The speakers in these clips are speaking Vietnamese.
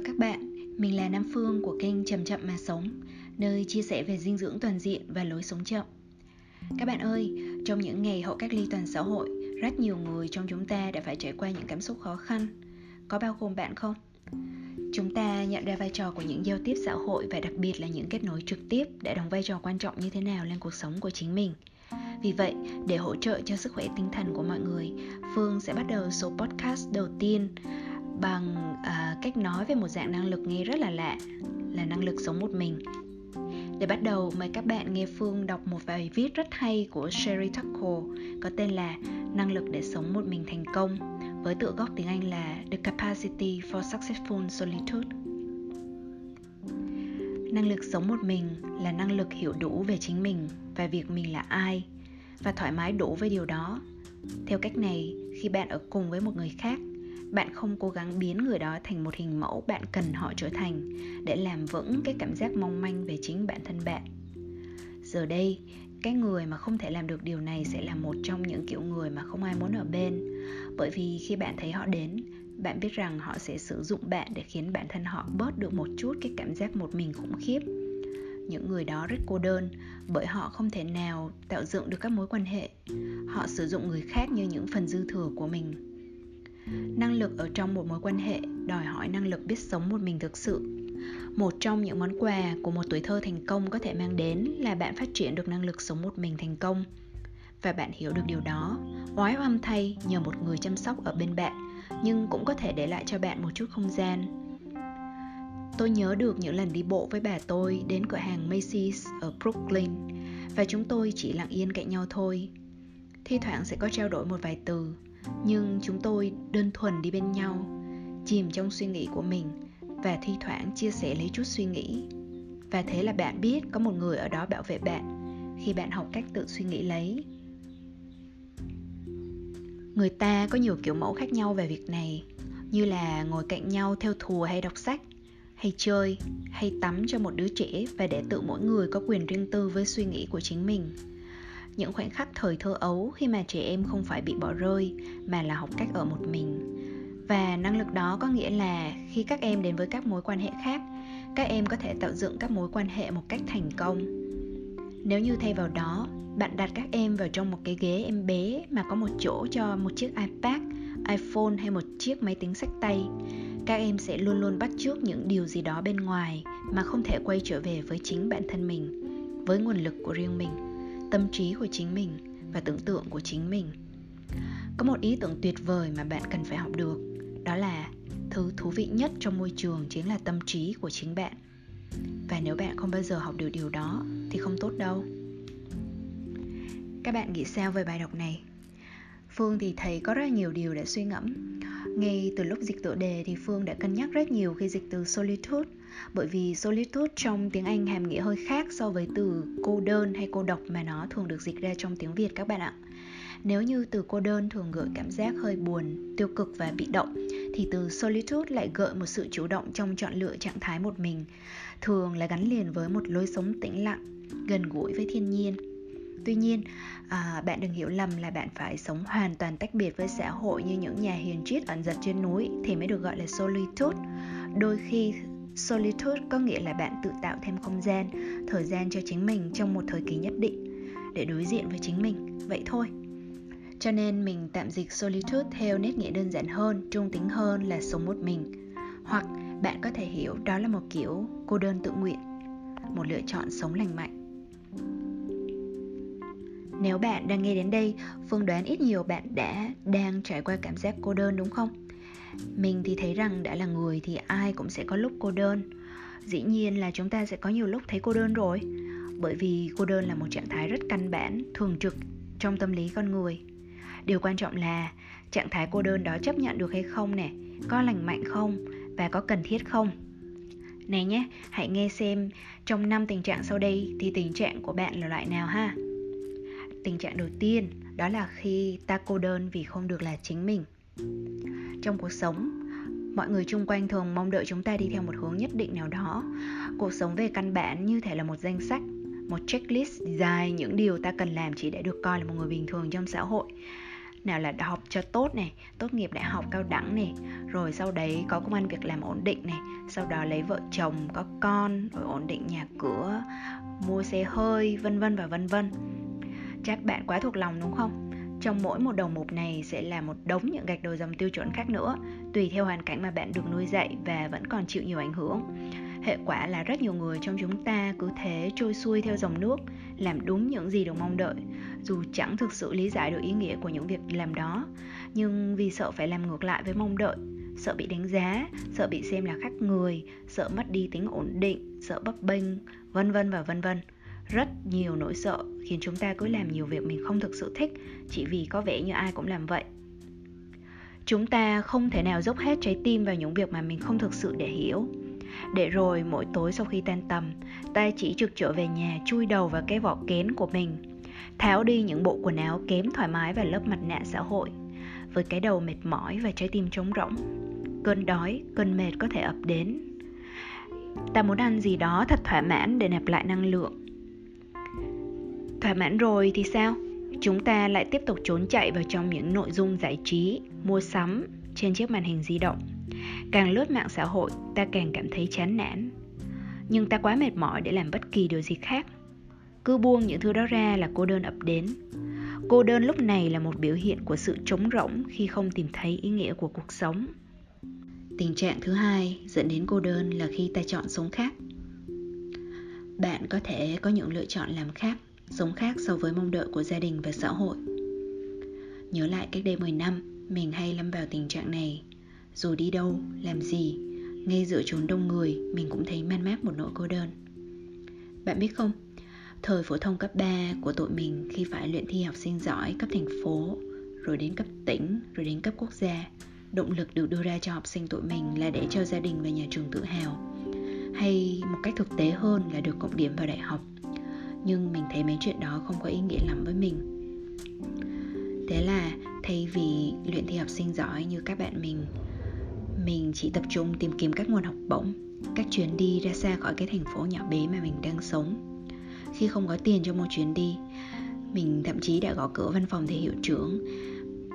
Chào các bạn, mình là Nam Phương của kênh Chậm Chậm Mà Sống, nơi chia sẻ về dinh dưỡng toàn diện và lối sống chậm. Các bạn ơi, trong những ngày hậu cách ly toàn xã hội, rất nhiều người trong chúng ta đã phải trải qua những cảm xúc khó khăn. Có bao gồm bạn không? Chúng ta nhận ra vai trò của những giao tiếp xã hội và đặc biệt là những kết nối trực tiếp đã đóng vai trò quan trọng như thế nào lên cuộc sống của chính mình. Vì vậy, để hỗ trợ cho sức khỏe tinh thần của mọi người, Phương sẽ bắt đầu số podcast đầu tiên bằng uh, cách nói về một dạng năng lực nghe rất là lạ là năng lực sống một mình để bắt đầu mời các bạn nghe Phương đọc một bài viết rất hay của Sherry Tuckle có tên là Năng lực để sống một mình thành công với tựa gốc tiếng Anh là The Capacity for Successful Solitude. Năng lực sống một mình là năng lực hiểu đủ về chính mình và việc mình là ai và thoải mái đủ với điều đó. Theo cách này, khi bạn ở cùng với một người khác, bạn không cố gắng biến người đó thành một hình mẫu bạn cần họ trở thành để làm vững cái cảm giác mong manh về chính bản thân bạn. Giờ đây, cái người mà không thể làm được điều này sẽ là một trong những kiểu người mà không ai muốn ở bên. Bởi vì khi bạn thấy họ đến, bạn biết rằng họ sẽ sử dụng bạn để khiến bản thân họ bớt được một chút cái cảm giác một mình khủng khiếp. Những người đó rất cô đơn, bởi họ không thể nào tạo dựng được các mối quan hệ. Họ sử dụng người khác như những phần dư thừa của mình năng lực ở trong một mối quan hệ đòi hỏi năng lực biết sống một mình thực sự. Một trong những món quà của một tuổi thơ thành công có thể mang đến là bạn phát triển được năng lực sống một mình thành công. Và bạn hiểu được điều đó, oái oăm thay nhờ một người chăm sóc ở bên bạn, nhưng cũng có thể để lại cho bạn một chút không gian. Tôi nhớ được những lần đi bộ với bà tôi đến cửa hàng Macy's ở Brooklyn, và chúng tôi chỉ lặng yên cạnh nhau thôi. Thi thoảng sẽ có trao đổi một vài từ nhưng chúng tôi đơn thuần đi bên nhau, chìm trong suy nghĩ của mình và thi thoảng chia sẻ lấy chút suy nghĩ. Và thế là bạn biết có một người ở đó bảo vệ bạn khi bạn học cách tự suy nghĩ lấy. Người ta có nhiều kiểu mẫu khác nhau về việc này, như là ngồi cạnh nhau theo thùa hay đọc sách, hay chơi, hay tắm cho một đứa trẻ và để tự mỗi người có quyền riêng tư với suy nghĩ của chính mình những khoảnh khắc thời thơ ấu khi mà trẻ em không phải bị bỏ rơi, mà là học cách ở một mình. Và năng lực đó có nghĩa là khi các em đến với các mối quan hệ khác, các em có thể tạo dựng các mối quan hệ một cách thành công. Nếu như thay vào đó, bạn đặt các em vào trong một cái ghế em bé mà có một chỗ cho một chiếc ipad, iphone hay một chiếc máy tính sách tay, các em sẽ luôn luôn bắt chước những điều gì đó bên ngoài mà không thể quay trở về với chính bản thân mình, với nguồn lực của riêng mình tâm trí của chính mình và tưởng tượng của chính mình. Có một ý tưởng tuyệt vời mà bạn cần phải học được, đó là thứ thú vị nhất trong môi trường chính là tâm trí của chính bạn. Và nếu bạn không bao giờ học được điều đó thì không tốt đâu. Các bạn nghĩ sao về bài đọc này? Phương thì thấy có rất nhiều điều để suy ngẫm ngay từ lúc dịch tựa đề thì phương đã cân nhắc rất nhiều khi dịch từ solitude bởi vì solitude trong tiếng Anh hàm nghĩa hơi khác so với từ cô đơn hay cô độc mà nó thường được dịch ra trong tiếng Việt các bạn ạ. Nếu như từ cô đơn thường gợi cảm giác hơi buồn, tiêu cực và bị động thì từ solitude lại gợi một sự chủ động trong chọn lựa trạng thái một mình, thường là gắn liền với một lối sống tĩnh lặng, gần gũi với thiên nhiên. Tuy nhiên, à, bạn đừng hiểu lầm là bạn phải sống hoàn toàn tách biệt với xã hội như những nhà hiền triết ẩn giật trên núi thì mới được gọi là solitude. Đôi khi solitude có nghĩa là bạn tự tạo thêm không gian thời gian cho chính mình trong một thời kỳ nhất định để đối diện với chính mình. Vậy thôi. Cho nên mình tạm dịch solitude theo nét nghĩa đơn giản hơn trung tính hơn là sống một mình. Hoặc bạn có thể hiểu đó là một kiểu cô đơn tự nguyện một lựa chọn sống lành mạnh nếu bạn đang nghe đến đây, phương đoán ít nhiều bạn đã đang trải qua cảm giác cô đơn đúng không? Mình thì thấy rằng đã là người thì ai cũng sẽ có lúc cô đơn. Dĩ nhiên là chúng ta sẽ có nhiều lúc thấy cô đơn rồi. Bởi vì cô đơn là một trạng thái rất căn bản, thường trực trong tâm lý con người. Điều quan trọng là trạng thái cô đơn đó chấp nhận được hay không nè, có lành mạnh không và có cần thiết không? Này nhé, hãy nghe xem trong năm tình trạng sau đây thì tình trạng của bạn là loại nào ha? Tình trạng đầu tiên đó là khi ta cô đơn vì không được là chính mình. Trong cuộc sống, mọi người chung quanh thường mong đợi chúng ta đi theo một hướng nhất định nào đó. Cuộc sống về căn bản như thể là một danh sách, một checklist dài những điều ta cần làm chỉ để được coi là một người bình thường trong xã hội. Nào là học cho tốt này, tốt nghiệp đại học cao đẳng này, rồi sau đấy có công ăn việc làm ổn định này, sau đó lấy vợ chồng, có con, rồi ổn định nhà cửa, mua xe hơi, vân vân và vân vân chắc bạn quá thuộc lòng đúng không? Trong mỗi một đầu mục này sẽ là một đống những gạch đầu dòng tiêu chuẩn khác nữa, tùy theo hoàn cảnh mà bạn được nuôi dạy và vẫn còn chịu nhiều ảnh hưởng. Hệ quả là rất nhiều người trong chúng ta cứ thế trôi xuôi theo dòng nước, làm đúng những gì được mong đợi. Dù chẳng thực sự lý giải được ý nghĩa của những việc làm đó, nhưng vì sợ phải làm ngược lại với mong đợi, sợ bị đánh giá, sợ bị xem là khác người, sợ mất đi tính ổn định, sợ bấp bênh, vân vân và vân vân rất nhiều nỗi sợ, khiến chúng ta cứ làm nhiều việc mình không thực sự thích, chỉ vì có vẻ như ai cũng làm vậy. Chúng ta không thể nào dốc hết trái tim vào những việc mà mình không thực sự để hiểu. Để rồi mỗi tối sau khi tan tầm, ta chỉ trực trở về nhà chui đầu vào cái vỏ kén của mình, tháo đi những bộ quần áo kém thoải mái và lớp mặt nạ xã hội, với cái đầu mệt mỏi và trái tim trống rỗng. Cơn đói, cơn mệt có thể ập đến. Ta muốn ăn gì đó thật thỏa mãn để nạp lại năng lượng thỏa mãn rồi thì sao? Chúng ta lại tiếp tục trốn chạy vào trong những nội dung giải trí, mua sắm trên chiếc màn hình di động. Càng lướt mạng xã hội, ta càng cảm thấy chán nản. Nhưng ta quá mệt mỏi để làm bất kỳ điều gì khác. Cứ buông những thứ đó ra là cô đơn ập đến. Cô đơn lúc này là một biểu hiện của sự trống rỗng khi không tìm thấy ý nghĩa của cuộc sống. Tình trạng thứ hai dẫn đến cô đơn là khi ta chọn sống khác. Bạn có thể có những lựa chọn làm khác sống khác so với mong đợi của gia đình và xã hội. Nhớ lại cách đây 10 năm, mình hay lâm vào tình trạng này. Dù đi đâu, làm gì, ngay giữa chốn đông người, mình cũng thấy man mác một nỗi cô đơn. Bạn biết không, thời phổ thông cấp 3 của tụi mình khi phải luyện thi học sinh giỏi cấp thành phố, rồi đến cấp tỉnh, rồi đến cấp quốc gia, động lực được đưa ra cho học sinh tụi mình là để cho gia đình và nhà trường tự hào. Hay một cách thực tế hơn là được cộng điểm vào đại học nhưng mình thấy mấy chuyện đó không có ý nghĩa lắm với mình. Thế là thay vì luyện thi học sinh giỏi như các bạn mình mình chỉ tập trung tìm kiếm các nguồn học bổng, các chuyến đi ra xa khỏi cái thành phố nhỏ bé mà mình đang sống. Khi không có tiền cho một chuyến đi, mình thậm chí đã gõ cửa văn phòng thầy hiệu trưởng,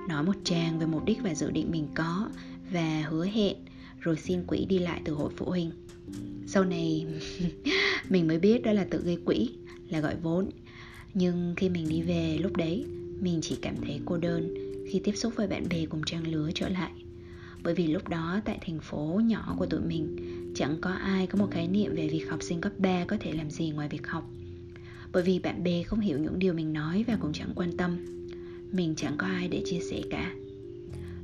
nói một trang về mục đích và dự định mình có và hứa hẹn rồi xin quỹ đi lại từ hội phụ huynh. Sau này, mình mới biết đó là tự gây quỹ là gọi vốn. Nhưng khi mình đi về lúc đấy, mình chỉ cảm thấy cô đơn khi tiếp xúc với bạn bè cùng trang lứa trở lại. Bởi vì lúc đó tại thành phố nhỏ của tụi mình, chẳng có ai có một khái niệm về việc học sinh cấp 3 có thể làm gì ngoài việc học. Bởi vì bạn bè không hiểu những điều mình nói và cũng chẳng quan tâm. Mình chẳng có ai để chia sẻ cả.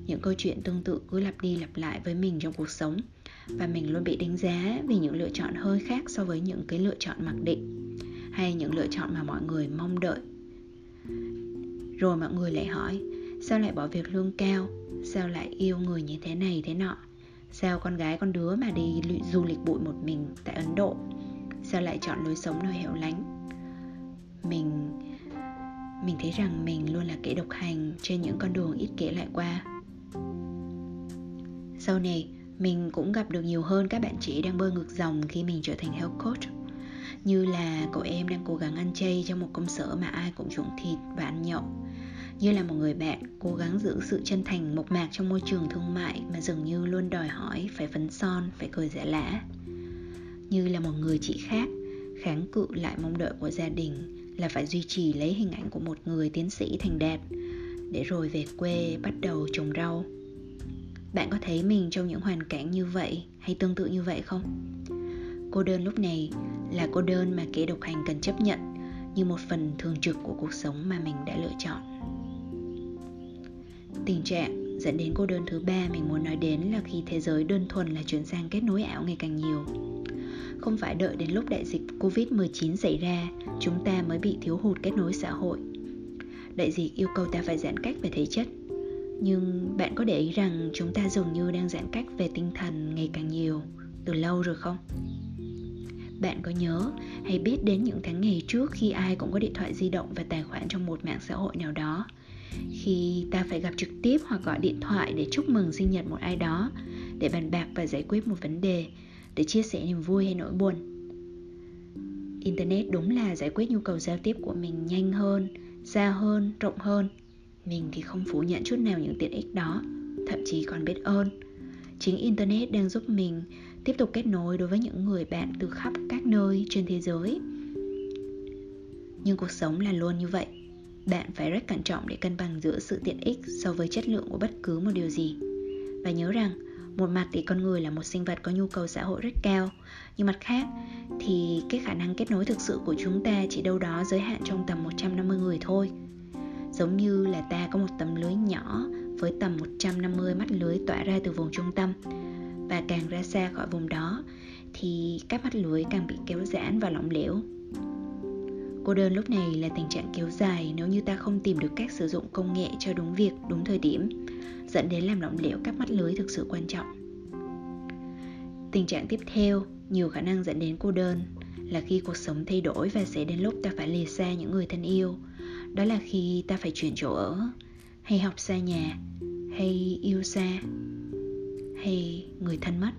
Những câu chuyện tương tự cứ lặp đi lặp lại với mình trong cuộc sống, và mình luôn bị đánh giá vì những lựa chọn hơi khác so với những cái lựa chọn mặc định hay những lựa chọn mà mọi người mong đợi? Rồi mọi người lại hỏi, sao lại bỏ việc lương cao? Sao lại yêu người như thế này thế nọ? Sao con gái con đứa mà đi du lịch bụi một mình tại ấn độ, sao lại chọn lối sống nơi hẻo lánh? Mình mình thấy rằng mình luôn là kẻ độc hành trên những con đường ít kể lại qua. Sau này, mình cũng gặp được nhiều hơn các bạn trẻ đang bơi ngược dòng khi mình trở thành health coach như là cậu em đang cố gắng ăn chay trong một công sở mà ai cũng chuộng thịt và ăn nhậu. Như là một người bạn cố gắng giữ sự chân thành, mộc mạc trong môi trường thương mại mà dường như luôn đòi hỏi phải phấn son, phải cười giả lã như là một người chị khác, kháng cự lại mong đợi của gia đình là phải duy trì lấy hình ảnh của một người tiến sĩ thành đạt để rồi về quê bắt đầu trồng rau. Bạn có thấy mình trong những hoàn cảnh như vậy hay tương tự như vậy không? Cô đơn lúc này là cô đơn mà kẻ độc hành cần chấp nhận như một phần thường trực của cuộc sống mà mình đã lựa chọn tình trạng dẫn đến cô đơn thứ ba mình muốn nói đến là khi thế giới đơn thuần là chuyển sang kết nối ảo ngày càng nhiều không phải đợi đến lúc đại dịch Covid-19 xảy ra, chúng ta mới bị thiếu hụt kết nối xã hội. Đại dịch yêu cầu ta phải giãn cách về thể chất, nhưng bạn có để ý rằng chúng ta dường như đang giãn cách về tinh thần ngày càng nhiều, từ lâu rồi không? Bạn có nhớ, hay biết đến những tháng ngày trước khi ai cũng có điện thoại di động và tài khoản trong một mạng xã hội nào đó? Khi ta phải gặp trực tiếp hoặc gọi điện thoại để chúc mừng sinh nhật một ai đó, để bàn bạc và giải quyết một vấn đề, để chia sẻ niềm vui hay nỗi buồn. Internet đúng là giải quyết nhu cầu giao tiếp của mình nhanh hơn, xa hơn, rộng hơn. Mình thì không phủ nhận chút nào những tiện ích đó, thậm chí còn biết ơn. Chính internet đang giúp mình tiếp tục kết nối đối với những người bạn từ khắp các nơi trên thế giới. Nhưng cuộc sống là luôn như vậy. Bạn phải rất cẩn trọng để cân bằng giữa sự tiện ích so với chất lượng của bất cứ một điều gì. Và nhớ rằng, một mặt thì con người là một sinh vật có nhu cầu xã hội rất cao, nhưng mặt khác thì cái khả năng kết nối thực sự của chúng ta chỉ đâu đó giới hạn trong tầm 150 người thôi. Giống như là ta có một tấm lưới nhỏ với tầm 150 mắt lưới tỏa ra từ vùng trung tâm và càng ra xa khỏi vùng đó thì các mắt lưới càng bị kéo giãn và lỏng lẻo Cô đơn lúc này là tình trạng kéo dài nếu như ta không tìm được cách sử dụng công nghệ cho đúng việc, đúng thời điểm, dẫn đến làm lỏng lẻo các mắt lưới thực sự quan trọng. Tình trạng tiếp theo nhiều khả năng dẫn đến cô đơn là khi cuộc sống thay đổi và sẽ đến lúc ta phải lìa xa những người thân yêu. Đó là khi ta phải chuyển chỗ ở, hay học xa nhà, hay yêu xa, hay người thân mất.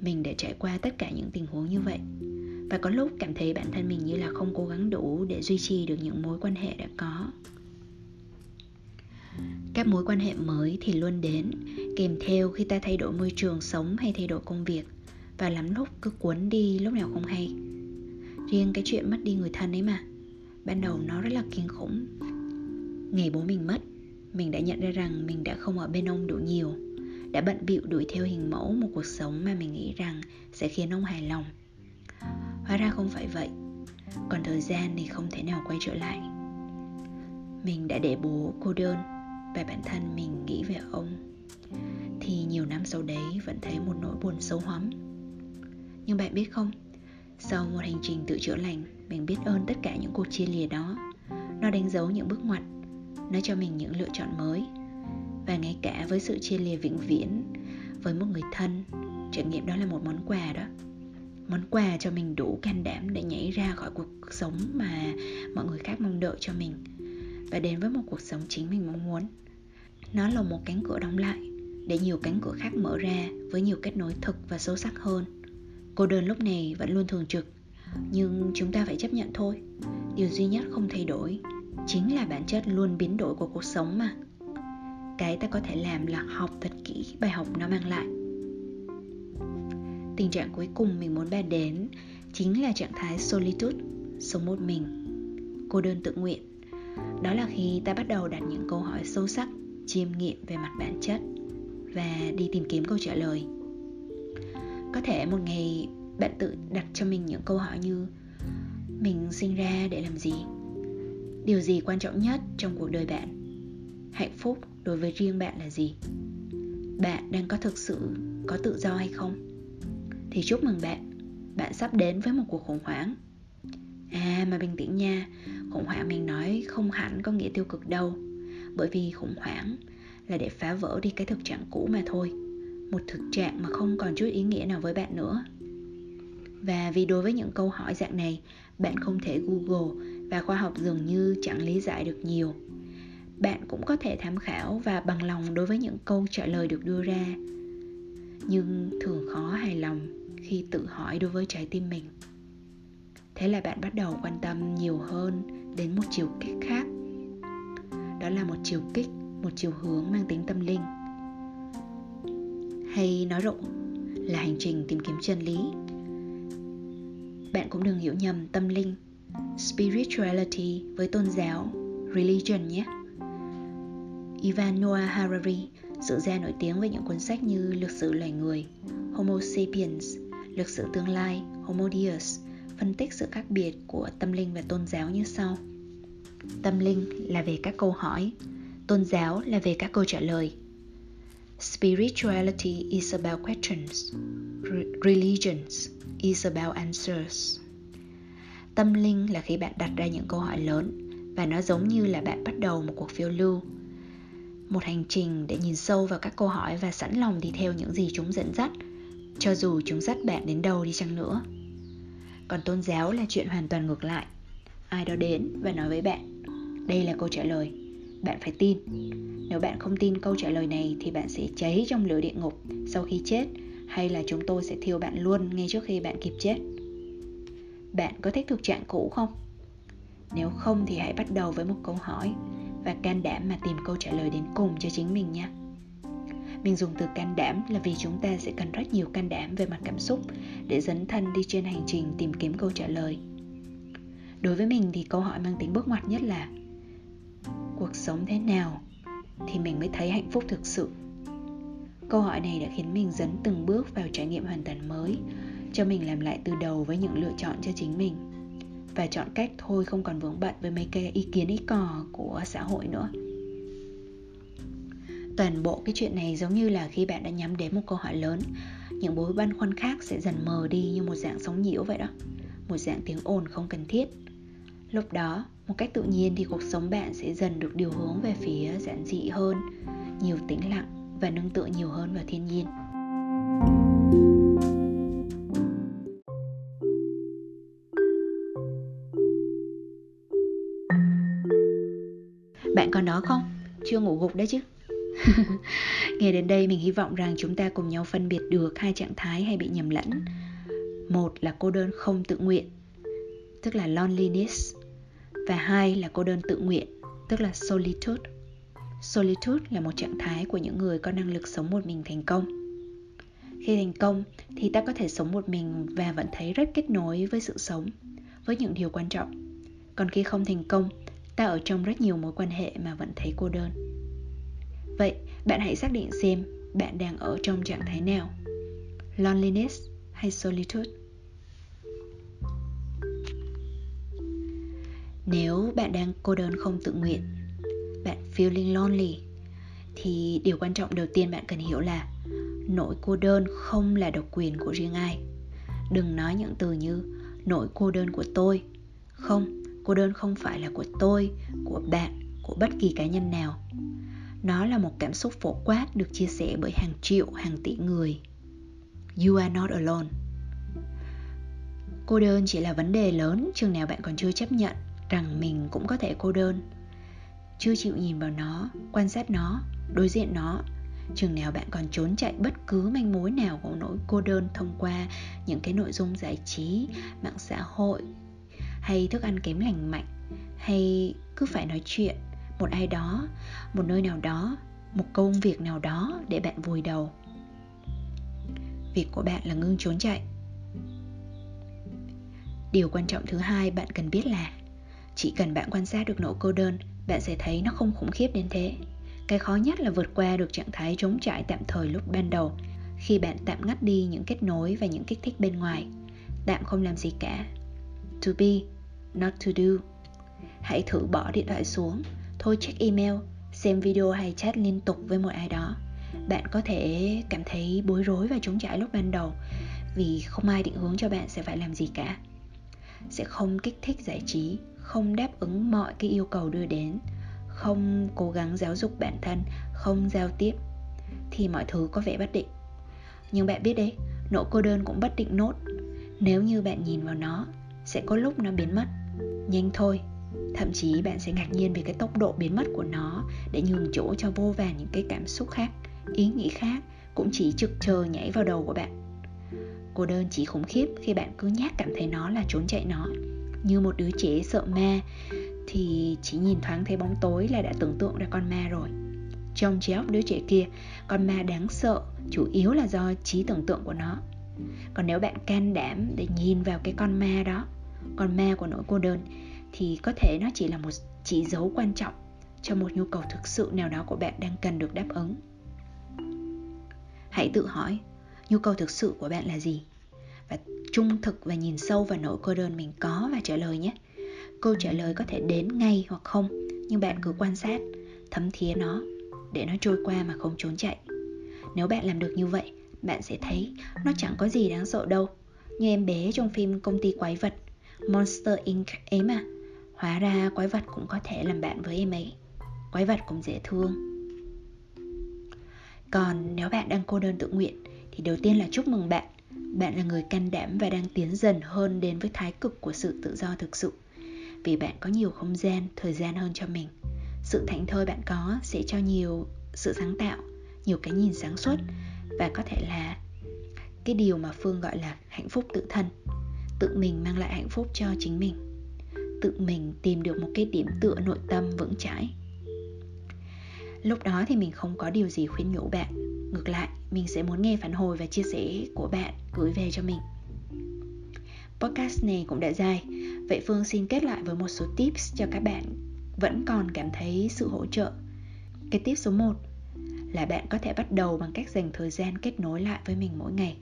Mình đã trải qua tất cả những tình huống như vậy. Và có lúc cảm thấy bản thân mình như là không cố gắng đủ để duy trì được những mối quan hệ đã có. Các mối quan hệ mới thì luôn đến, kèm theo khi ta thay đổi môi trường sống hay thay đổi công việc. Và lắm lúc cứ cuốn đi, lúc nào không hay. Riêng cái chuyện mất đi người thân ấy mà, ban đầu nó rất là kinh khủng. Ngày bố mình mất, mình đã nhận ra rằng mình đã không ở bên ông đủ nhiều đã bận bịu đuổi theo hình mẫu một cuộc sống mà mình nghĩ rằng sẽ khiến ông hài lòng. Hóa ra không phải vậy. Còn thời gian thì không thể nào quay trở lại. Mình đã để bố cô đơn và bản thân mình nghĩ về ông. Thì nhiều năm sau đấy vẫn thấy một nỗi buồn sâu hóm. Nhưng bạn biết không, sau một hành trình tự chữa lành, mình biết ơn tất cả những cuộc chia lìa đó. Nó đánh dấu những bước ngoặt, nó cho mình những lựa chọn mới và ngay cả với sự chia lìa vĩnh viễn với một người thân, trải nghiệm đó là một món quà đó. Món quà cho mình đủ can đảm để nhảy ra khỏi cuộc sống mà mọi người khác mong đợi cho mình và đến với một cuộc sống chính mình mong muốn. Nó là một cánh cửa đóng lại để nhiều cánh cửa khác mở ra với nhiều kết nối thực và sâu sắc hơn. Cô đơn lúc này vẫn luôn thường trực, nhưng chúng ta phải chấp nhận thôi. Điều duy nhất không thay đổi chính là bản chất luôn biến đổi của cuộc sống mà cái ta có thể làm là học thật kỹ bài học nó mang lại. Tình trạng cuối cùng mình muốn bàn đến chính là trạng thái solitude, sống một mình, cô đơn tự nguyện. Đó là khi ta bắt đầu đặt những câu hỏi sâu sắc, chiêm nghiệm về mặt bản chất và đi tìm kiếm câu trả lời. Có thể một ngày bạn tự đặt cho mình những câu hỏi như, mình sinh ra để làm gì? Điều gì quan trọng nhất trong cuộc đời bạn? Hạnh phúc đối với riêng bạn là gì? Bạn đang có thực sự có tự do hay không? Thì chúc mừng bạn bạn sắp đến với một cuộc khủng hoảng. À mà bình tĩnh nha, khủng hoảng mình nói không hẳn có nghĩa tiêu cực đâu. Bởi vì khủng hoảng là để phá vỡ đi cái thực trạng cũ mà thôi, một thực trạng mà không còn chút ý nghĩa nào với bạn nữa. Và vì đối với những câu hỏi dạng này, bạn không thể google và khoa học dường như chẳng lý giải được nhiều bạn cũng có thể tham khảo và bằng lòng đối với những câu trả lời được đưa ra. Nhưng thường khó hài lòng khi tự hỏi đối với trái tim mình. Thế là bạn bắt đầu quan tâm nhiều hơn đến một chiều kích khác. Đó là một chiều kích, một chiều hướng mang tính tâm linh. Hay nói rộng là hành trình tìm kiếm chân lý. Bạn cũng đừng hiểu nhầm tâm linh, spirituality với tôn giáo, religion nhé. Ivan Noah Harari sự gia nổi tiếng với những cuốn sách như Lược sử loài người, Homo sapiens, Lược sử tương lai, Homo Deus, phân tích sự khác biệt của tâm linh và tôn giáo như sau. Tâm linh là về các câu hỏi, tôn giáo là về các câu trả lời. Spirituality is about questions. Religions is about answers. Tâm linh là khi bạn đặt ra những câu hỏi lớn và nó giống như là bạn bắt đầu một cuộc phiêu lưu một hành trình để nhìn sâu vào các câu hỏi và sẵn lòng đi theo những gì chúng dẫn dắt, cho dù chúng dắt bạn đến đâu đi chăng nữa. Còn tôn giáo là chuyện hoàn toàn ngược lại. Ai đó đến và nói với bạn, đây là câu trả lời. Bạn phải tin. Nếu bạn không tin câu trả lời này thì bạn sẽ cháy trong lửa địa ngục sau khi chết, hay là chúng tôi sẽ thiêu bạn luôn ngay trước khi bạn kịp chết. Bạn có thích thực trạng cũ không? Nếu không thì hãy bắt đầu với một câu hỏi và can đảm mà tìm câu trả lời đến cùng cho chính mình nha. Mình dùng từ can đảm là vì chúng ta sẽ cần rất nhiều can đảm về mặt cảm xúc để dấn thân đi trên hành trình tìm kiếm câu trả lời. Đối với mình thì câu hỏi mang tính bước ngoặt nhất là, cuộc sống thế nào thì mình mới thấy hạnh phúc thực sự? Câu hỏi này đã khiến mình dấn từng bước vào trải nghiệm hoàn toàn mới, cho mình làm lại từ đầu với những lựa chọn cho chính mình và chọn cách thôi, không còn vướng bận với mấy cái ý kiến, ý cò của xã hội nữa. Toàn bộ cái chuyện này giống như là khi bạn đã nhắm đến một câu hỏi lớn, những mối băn khoăn khác sẽ dần mờ đi như một dạng sóng nhiễu vậy đó. Một dạng tiếng ồn không cần thiết. Lúc đó, một cách tự nhiên thì cuộc sống bạn sẽ dần được điều hướng về phía giản dị hơn, nhiều tĩnh lặng và nương tựa nhiều hơn vào thiên nhiên. Bạn còn đó không? Chưa ngủ gục đấy chứ. Nghe đến đây mình hy vọng rằng chúng ta cùng nhau phân biệt được hai trạng thái hay bị nhầm lẫn. Một là cô đơn không tự nguyện tức là loneliness và hai là cô đơn tự nguyện tức là solitude. Solitude là một trạng thái của những người có năng lực sống một mình thành công. Khi thành công thì ta có thể sống một mình và vẫn thấy rất kết nối với sự sống với những điều quan trọng. Còn khi không thành công ta ở trong rất nhiều mối quan hệ mà vẫn thấy cô đơn. Vậy, bạn hãy xác định xem bạn đang ở trong trạng thái nào. Loneliness hay solitude? Nếu bạn đang cô đơn không tự nguyện, bạn feeling lonely, thì điều quan trọng đầu tiên bạn cần hiểu là nỗi cô đơn không là độc quyền của riêng ai. Đừng nói những từ như nỗi cô đơn của tôi không cô đơn không phải là của tôi, của bạn, của bất kỳ cá nhân nào. Nó là một cảm xúc phổ quát được chia sẻ bởi hàng triệu, hàng tỷ người. You are not alone. Cô đơn chỉ là vấn đề lớn, chừng nào bạn còn chưa chấp nhận rằng mình cũng có thể cô đơn. Chưa chịu nhìn vào nó, quan sát nó, đối diện nó, chừng nào bạn còn trốn chạy bất cứ manh mối nào của nỗi cô đơn thông qua những cái nội dung giải trí, mạng xã hội hay thức ăn kém lành mạnh, hay cứ phải nói chuyện một ai đó, một nơi nào đó, một công việc nào đó để bạn vùi đầu. Việc của bạn là ngưng trốn chạy. Điều quan trọng thứ hai bạn cần biết là, chỉ cần bạn quan sát được nỗi cô đơn, bạn sẽ thấy nó không khủng khiếp đến thế. Cái khó nhất là vượt qua được trạng thái trống trải tạm thời lúc ban đầu, khi bạn tạm ngắt đi những kết nối và những kích thích bên ngoài. Tạm không làm gì cả to be, not to do. Hãy thử bỏ điện thoại xuống. Thôi check email, xem video hay chat liên tục với một ai đó. Bạn có thể cảm thấy bối rối và trống trải lúc ban đầu, vì không ai định hướng cho bạn sẽ phải làm gì cả. Sẽ không kích thích giải trí, không đáp ứng mọi cái yêu cầu đưa đến, không cố gắng giáo dục bản thân, không giao tiếp, thì mọi thứ có vẻ bất định. Nhưng bạn biết đấy, nỗi cô đơn cũng bất định nốt. Nếu như bạn nhìn vào nó sẽ có lúc nó biến mất. Nhanh thôi, thậm chí bạn sẽ ngạc nhiên về cái tốc độ biến mất của nó để nhường chỗ cho vô vàn những cái cảm xúc khác, ý nghĩ khác cũng chỉ trực chờ nhảy vào đầu của bạn. Cô đơn chỉ khủng khiếp khi bạn cứ nhát cảm thấy nó là trốn chạy nó. Như một đứa trẻ sợ ma, thì chỉ nhìn thoáng thấy bóng tối là đã tưởng tượng ra con ma rồi. Trong trí óc đứa trẻ kia, con ma đáng sợ chủ yếu là do trí tưởng tượng của nó còn nếu bạn can đảm để nhìn vào cái con ma đó, con ma của nỗi cô đơn, thì có thể nó chỉ là một chỉ dấu quan trọng cho một nhu cầu thực sự nào đó của bạn đang cần được đáp ứng. Hãy tự hỏi, nhu cầu thực sự của bạn là gì? Và trung thực và nhìn sâu vào nỗi cô đơn mình có và trả lời nhé. Câu trả lời có thể đến ngay hoặc không, nhưng bạn cứ quan sát, thấm thía nó để nó trôi qua mà không trốn chạy. Nếu bạn làm được như vậy bạn sẽ thấy nó chẳng có gì đáng sợ đâu. Như em bé trong phim công ty quái vật, monster inc. ấy mà hóa ra quái vật cũng có thể làm bạn với em ấy. Quái vật cũng dễ thương. Còn nếu bạn đang cô đơn tự nguyện, thì đầu tiên là chúc mừng bạn. Bạn là người can đảm và đang tiến dần hơn đến với thái cực của sự tự do thực sự. Vì bạn có nhiều không gian, thời gian hơn cho mình. Sự thảnh thơi bạn có sẽ cho nhiều sự sáng tạo, nhiều cái nhìn sáng suốt và có thể là cái điều mà phương gọi là hạnh phúc tự thân. Tự mình mang lại hạnh phúc cho chính mình. Tự mình tìm được một cái điểm tựa nội tâm vững chãi. Lúc đó thì mình không có điều gì khuyên nhủ bạn. Ngược lại, mình sẽ muốn nghe phản hồi và chia sẻ của bạn gửi về cho mình. Podcast này cũng đã dài. Vậy phương xin kết lại với một số tips cho các bạn vẫn còn cảm thấy sự hỗ trợ. Cái tip số 1 là bạn có thể bắt đầu bằng cách dành thời gian kết nối lại với mình mỗi ngày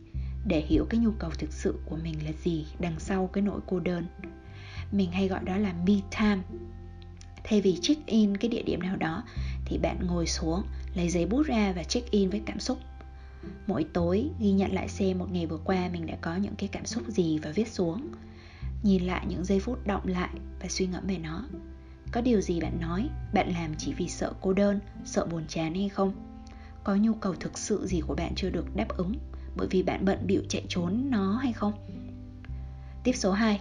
để hiểu cái nhu cầu thực sự của mình là gì đằng sau cái nỗi cô đơn. Mình hay gọi đó là me time. Thay vì check in cái địa điểm nào đó, thì bạn ngồi xuống, lấy giấy bút ra và check in với cảm xúc. Mỗi tối, ghi nhận lại xem một ngày vừa qua mình đã có những cái cảm xúc gì và viết xuống. Nhìn lại những giây phút động lại và suy ngẫm về nó. Có điều gì bạn nói, bạn làm chỉ vì sợ cô đơn, sợ buồn chán hay không? Có nhu cầu thực sự gì của bạn chưa được đáp ứng bởi vì bạn bận bịu chạy trốn nó hay không? Tiếp số 2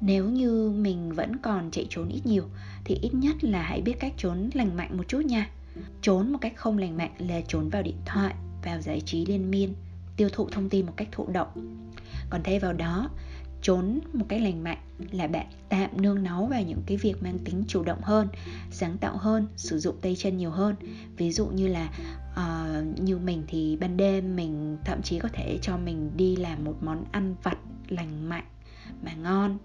nếu như mình vẫn còn chạy trốn ít nhiều thì ít nhất là hãy biết cách trốn lành mạnh một chút nha. Trốn một cách không lành mạnh là trốn vào điện thoại, vào giải trí liên miên, tiêu thụ thông tin một cách thụ động. Còn thay vào đó trốn một cách lành mạnh là bạn tạm nương náu vào những cái việc mang tính chủ động hơn sáng tạo hơn sử dụng tay chân nhiều hơn. Ví dụ như là uh, như mình thì ban đêm mình thậm chí có thể cho mình đi làm một món ăn vặt lành mạnh mà ngon.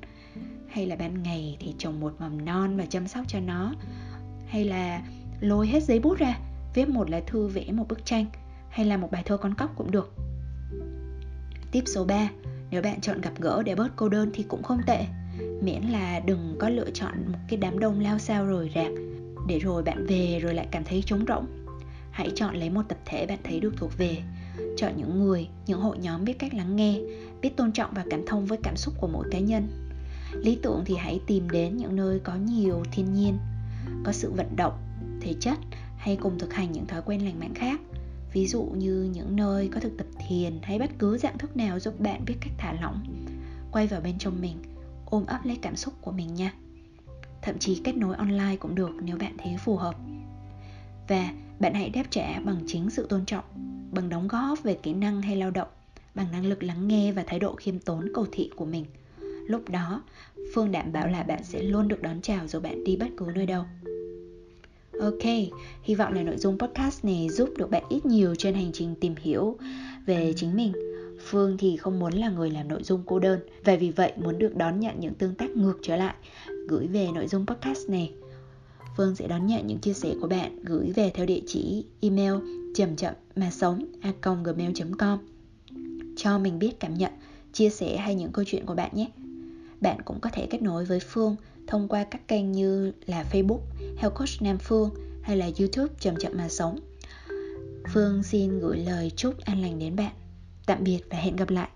Hay là ban ngày thì trồng một mầm non và chăm sóc cho nó. Hay là lôi hết giấy bút ra viết một lá thư vẽ một bức tranh. Hay là một bài thơ con cóc cũng được. Tiếp số 3 nếu bạn chọn gặp gỡ để bớt cô đơn thì cũng không tệ. Miễn là đừng có lựa chọn một cái đám đông lao sao rồi rạc. Để rồi bạn về rồi lại cảm thấy trống rỗng. Hãy chọn lấy một tập thể bạn thấy được thuộc về. Chọn những người, những hội nhóm biết cách lắng nghe, biết tôn trọng và cảm thông với cảm xúc của mỗi cá nhân. Lý tưởng thì hãy tìm đến những nơi có nhiều thiên nhiên, có sự vận động, thể chất, hay cùng thực hành những thói quen lành mạnh khác ví dụ như những nơi có thực tập thiền hay bất cứ dạng thức nào giúp bạn biết cách thả lỏng, quay vào bên trong mình, ôm ấp lấy cảm xúc của mình nha. Thậm chí kết nối online cũng được nếu bạn thấy phù hợp. Và bạn hãy đáp trả bằng chính sự tôn trọng, bằng đóng góp về kỹ năng hay lao động, bằng năng lực lắng nghe và thái độ khiêm tốn cầu thị của mình. Lúc đó, phương đảm bảo là bạn sẽ luôn được đón chào dù bạn đi bất cứ nơi đâu. Ok, hy vọng là nội dung podcast này giúp được bạn ít nhiều trên hành trình tìm hiểu về chính mình. Phương thì không muốn là người làm nội dung cô đơn và vì vậy muốn được đón nhận những tương tác ngược trở lại gửi về nội dung podcast này. Phương sẽ đón nhận những chia sẻ của bạn gửi về theo địa chỉ email chậm chậm mà sống a gmail.com cho mình biết cảm nhận, chia sẻ hay những câu chuyện của bạn nhé. Bạn cũng có thể kết nối với Phương thông qua các kênh như là Facebook, Health Coach Nam Phương hay là YouTube Chậm Chậm Mà Sống. Phương xin gửi lời chúc an lành đến bạn. Tạm biệt và hẹn gặp lại.